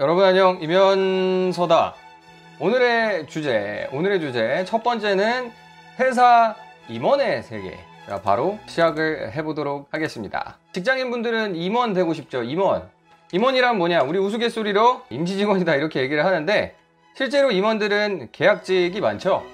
여러분 안녕 이면서다. 오늘의 주제 오늘의 주제 첫 번째는 회사 임원의 세계 자, 바로 시작을 해보도록 하겠습니다. 직장인분들은 임원 되고 싶죠 임원. 임원이란 뭐냐? 우리 우스갯소리로 임시직원이다 이렇게 얘기를 하는데 실제로 임원들은 계약직이 많죠.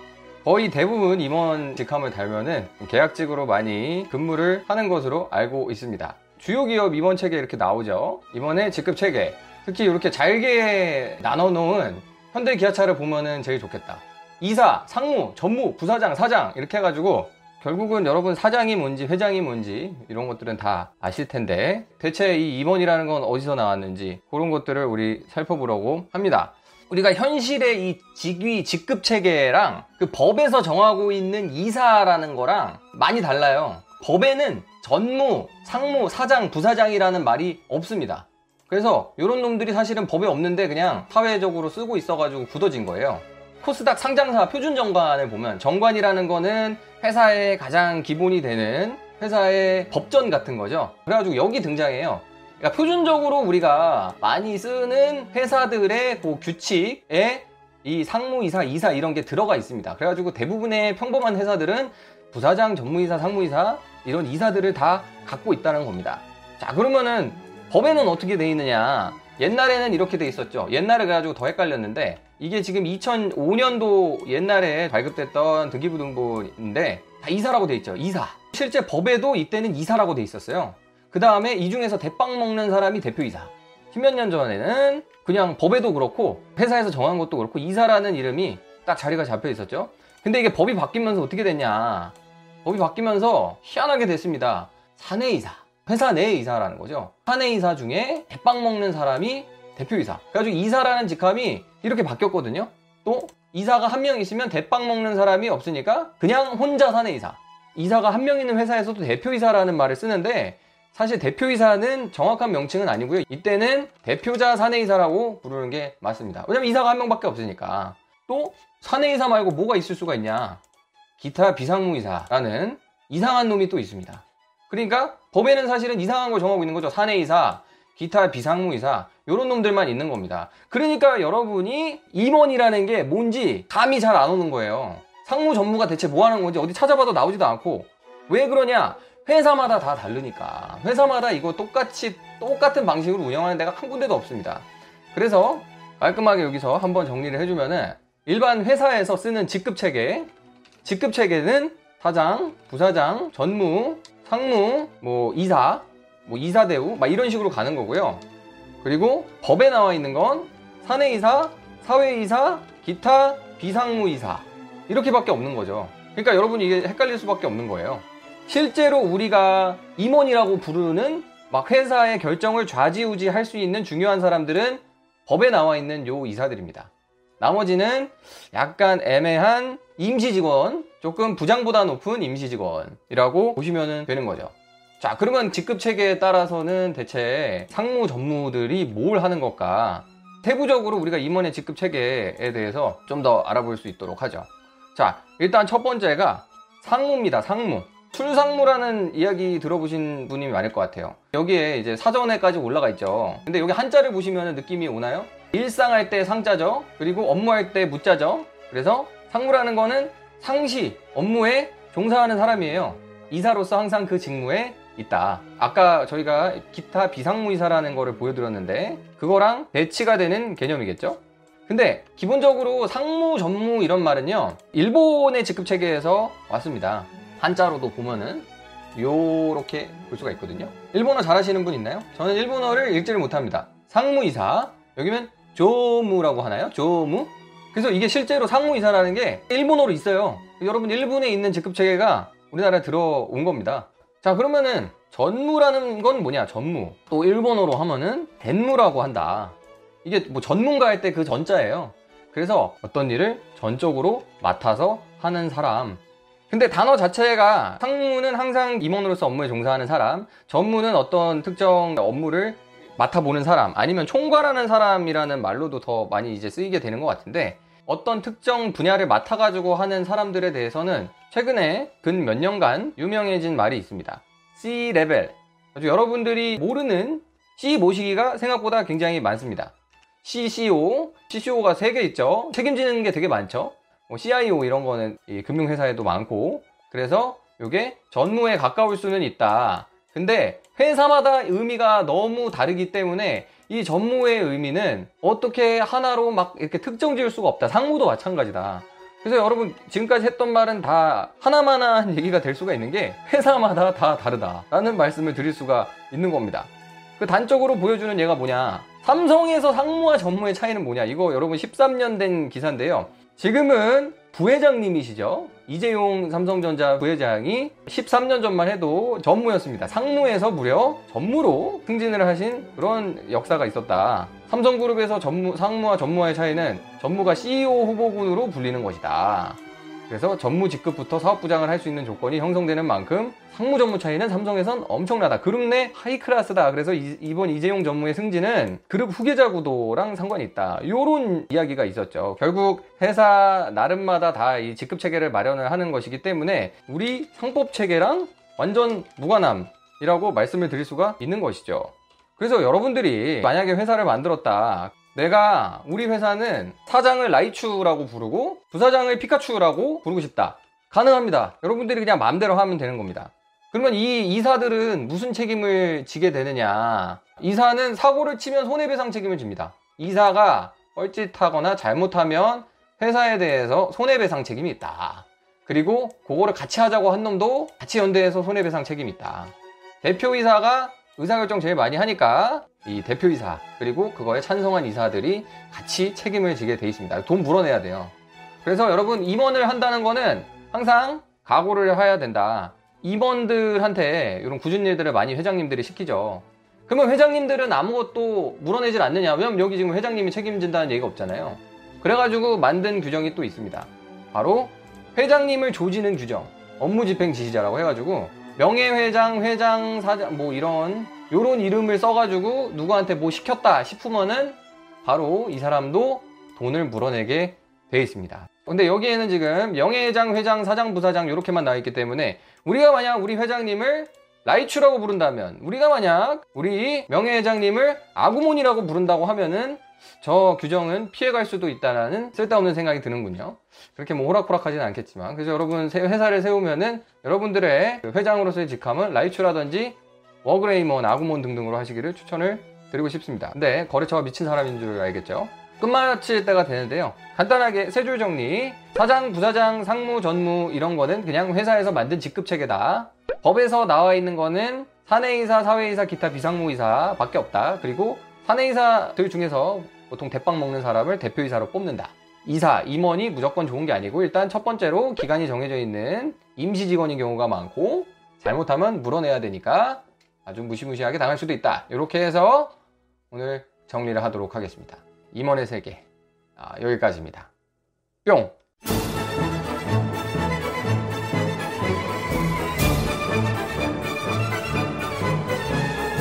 거의 대부분 임원 직함을 달면은 계약직으로 많이 근무를 하는 것으로 알고 있습니다. 주요 기업 임원 체계 이렇게 나오죠. 임원의 직급 체계 특히 이렇게 잘게 나눠 놓은 현대 기아차를 보면은 제일 좋겠다. 이사, 상무, 전무, 부사장, 사장 이렇게 해가지고 결국은 여러분 사장이 뭔지 회장이 뭔지 이런 것들은 다 아실 텐데 대체 이 임원이라는 건 어디서 나왔는지 그런 것들을 우리 살펴보려고 합니다. 우리가 현실의 이 직위 직급 체계랑 그 법에서 정하고 있는 이사라는 거랑 많이 달라요. 법에는 전무, 상무, 사장, 부사장이라는 말이 없습니다. 그래서 이런 놈들이 사실은 법에 없는데 그냥 사회적으로 쓰고 있어가지고 굳어진 거예요. 코스닥 상장사 표준 정관을 보면 정관이라는 거는 회사의 가장 기본이 되는 회사의 법전 같은 거죠. 그래가지고 여기 등장해요. 그러니까 표준적으로 우리가 많이 쓰는 회사들의 그 규칙에 이 상무이사, 이사 이런 게 들어가 있습니다. 그래가지고 대부분의 평범한 회사들은 부사장, 전무이사, 상무이사 이런 이사들을 다 갖고 있다는 겁니다. 자, 그러면은 법에는 어떻게 돼 있느냐? 옛날에는 이렇게 돼 있었죠. 옛날에 그래가지고 더 헷갈렸는데 이게 지금 2005년도 옛날에 발급됐던 등기부등본인데 다 이사라고 돼 있죠. 이사. 실제 법에도 이때는 이사라고 돼 있었어요. 그 다음에 이 중에서 대빵 먹는 사람이 대표이사. 십몇 년 전에는 그냥 법에도 그렇고 회사에서 정한 것도 그렇고 이사라는 이름이 딱 자리가 잡혀 있었죠. 근데 이게 법이 바뀌면서 어떻게 됐냐? 법이 바뀌면서 희한하게 됐습니다. 사내이사 회사 내 이사라는 거죠. 사내 이사 중에 대빵 먹는 사람이 대표이사. 그래가지고 이사라는 직함이 이렇게 바뀌었거든요. 또 이사가 한 명 있으면 대빵 먹는 사람이 없으니까 그냥 혼자 사내 이사. 이사가 한 명 있는 회사에서도 대표이사라는 말을 쓰는데 사실 대표이사는 정확한 명칭은 아니고요. 이때는 대표자 사내이사라고 부르는 게 맞습니다. 왜냐면 이사가 한 명밖에 없으니까. 또 사내이사 말고 뭐가 있을 수가 있냐. 기타 비상무이사라는 이상한 놈이 또 있습니다. 그러니까 법에는 사실은 이상한 걸 정하고 있는 거죠. 사내이사, 기타 비상무이사 이런 놈들만 있는 겁니다. 그러니까 여러분이 임원이라는 게 뭔지 감이 잘 안 오는 거예요. 상무 전무가 대체 뭐 하는 건지 어디 찾아봐도 나오지도 않고 왜 그러냐? 회사마다 다 다르니까. 회사마다 이거 똑같이 똑같은 방식으로 운영하는 데가 한 군데도 없습니다. 그래서 깔끔하게 여기서 한번 정리를 해주면은 일반 회사에서 쓰는 직급 체계, 직급 체계는 사장, 부사장, 전무, 상무, 뭐 이사, 뭐 이사대우 막 이런 식으로 가는 거고요. 그리고 법에 나와 있는 건 사내이사, 사회이사, 기타 비상무이사 이렇게 밖에 없는 거죠. 그러니까 여러분이 이게 헷갈릴 수밖에 없는 거예요. 실제로 우리가 임원이라고 부르는 막 회사의 결정을 좌지우지 할 수 있는 중요한 사람들은 법에 나와 있는 요 이사들입니다. 나머지는 약간 애매한 임시직원, 조금 부장보다 높은 임시직원이라고 보시면 되는 거죠. 자, 그러면 직급 체계에 따라서는 대체 상무 전무들이 뭘 하는 것까? 세부적으로 우리가 임원의 직급 체계에 대해서 좀 더 알아볼 수 있도록 하죠. 자, 일단 첫 번째가 상무입니다. 상무. 출상무라는 이야기 들어보신 분이 많을 것 같아요. 여기에 이제 사전에까지 올라가 있죠. 근데 여기 한자를 보시면 느낌이 오나요? 일상할 때 상자죠. 그리고 업무할 때 무자죠. 그래서 상무라는 거는 상시 업무에 종사하는 사람이에요. 이사로서 항상 그 직무에 있다. 아까 저희가 기타 비상무이사라는 거를 보여드렸는데 그거랑 배치가 되는 개념이겠죠? 근데 기본적으로 상무, 전무 이런 말은요 일본의 직급 체계에서 왔습니다. 한자로도 보면은 요렇게 볼 수가 있거든요. 일본어 잘하시는 분 있나요? 저는 일본어를 읽지를 못합니다. 상무이사 여기면 조무라고 하나요? 조무? 그래서 이게 실제로 상무이사라는 게 일본어로 있어요. 여러분 일본에 있는 직급 체계가 우리나라에 들어온 겁니다. 자 그러면은 전무라는 건 뭐냐? 전무. 또 일본어로 하면은 덴무라고 한다. 이게 뭐 전문가 할 때 그 전자예요. 그래서 어떤 일을 전적으로 맡아서 하는 사람. 근데 단어 자체가 상무는 항상 임원으로서 업무에 종사하는 사람, 전무는 어떤 특정 업무를 맡아보는 사람 아니면 총괄하는 사람이라는 말로도 더 많이 이제 쓰이게 되는 것 같은데 어떤 특정 분야를 맡아가지고 하는 사람들에 대해서는 최근에 근 몇 년간 유명해진 말이 있습니다. C 레벨. 아주 여러분들이 모르는 C 모시기가 생각보다 굉장히 많습니다. CCO, CCO가 3개 있죠. 책임지는 게 되게 많죠. 뭐 CIO 이런 거는 금융회사에도 많고 그래서 이게 전무에 가까울 수는 있다. 근데 회사마다 의미가 너무 다르기 때문에 이 전무의 의미는 어떻게 하나로 막 이렇게 특정 지을 수가 없다. 상무도 마찬가지다. 그래서 여러분 지금까지 했던 말은 다 하나만한 얘기가 될 수가 있는 게 회사마다 다 다르다라는 말씀을 드릴 수가 있는 겁니다. 그 단적으로 보여주는 얘가 뭐냐? 삼성에서 상무와 전무의 차이는 뭐냐? 이거 여러분 13년 된 기사인데요. 지금은 부회장님이시죠. 이재용 삼성전자 부회장이 13년 전만 해도 전무였습니다. 상무에서 무려 전무로 승진을 하신 그런 역사가 있었다. 삼성그룹에서 전무, 상무와 전무와의 차이는 전무가 CEO 후보군으로 불리는 것이다. 그래서 전무 직급부터 사업부장을 할 수 있는 조건이 형성되는 만큼 상무 전무 차이는 삼성에선 엄청나다. 그룹 내 high class다. 그래서 이, 번 이재용 전무의 승진은 그룹 후계자 구도랑 상관이 있다. 요런 이야기가 있었죠. 결국 회사 나름마다 다 이 직급 체계를 마련을 하는 것이기 때문에 우리 상법 체계랑 완전 무관함이라고 말씀을 드릴 수가 있는 것이죠. 그래서 여러분들이 만약에 회사를 만들었다. 내가 우리 회사는 사장을 라이츄라고 부르고 부사장을 피카츄라고 부르고 싶다. 가능합니다. 여러분들이 그냥 마음대로 하면 되는 겁니다. 그러면 이 이사들은 무슨 책임을 지게 되느냐? 이사는 사고를 치면 손해배상 책임을 집니다. 이사가 뻘짓하거나 잘못하면 회사에 대해서 손해배상 책임이 있다. 그리고 그거를 같이 하자고 한 놈도 같이 연대해서 손해배상 책임이 있다. 대표이사가 의사결정 제일 많이 하니까 이 대표이사 그리고 그거에 찬성한 이사들이 같이 책임을 지게 돼 있습니다. 돈 물어내야 돼요. 그래서 여러분 임원을 한다는 거는 항상 각오를 해야 된다. 임원들한테 이런 굳은 일들을 많이 회장님들이 시키죠. 그러면 회장님들은 아무것도 물어내질 않느냐? 왜냐면 여기 지금 회장님이 책임진다는 얘기가 없잖아요. 그래가지고 만든 규정이 또 있습니다. 바로 회장님을 조지는 규정, 업무 집행 지시자라고 해가지고 명예회장, 회장, 사장 뭐 이런 요런 이름을 써가지고 누구한테 뭐 시켰다 싶으면은 바로 이 사람도 돈을 물어내게 되어 있습니다. 근데 여기에는 지금 명예회장, 회장, 사장, 부사장 이렇게만 나와 있기 때문에 우리가 만약 우리 회장님을 라이츄라고 부른다면 우리가 만약 우리 명예회장님을 아구몬이라고 부른다고 하면은 저 규정은 피해갈 수도 있다라는 쓸데없는 생각이 드는군요. 그렇게 뭐 호락호락하지는 않겠지만 그래서 여러분 회사를 세우면은 여러분들의 그 회장으로서의 직함은 라이츄라든지 워그레이몬, 아구몬 등등으로 하시기를 추천을 드리고 싶습니다. 근데 거래처가 미친 사람인 줄 알겠죠? 끝마칠 때가 되는데요. 간단하게 세 줄 정리. 사장, 부사장, 상무, 전무 이런 거는 그냥 회사에서 만든 직급 체계다. 법에서 나와 있는 거는 사내이사, 사외이사, 기타 비상무이사 밖에 없다. 그리고 사내이사들 중에서 보통 대빵 먹는 사람을 대표이사로 뽑는다. 이사, 임원이 무조건 좋은 게 아니고 일단 첫 번째로 기간이 정해져 있는 임시 직원인 경우가 많고 잘못하면 물어내야 되니까 아주 무시무시하게 당할 수도 있다. 이렇게 해서 오늘 정리를 하도록 하겠습니다. 임원의 세계 아, 여기까지입니다. 뿅!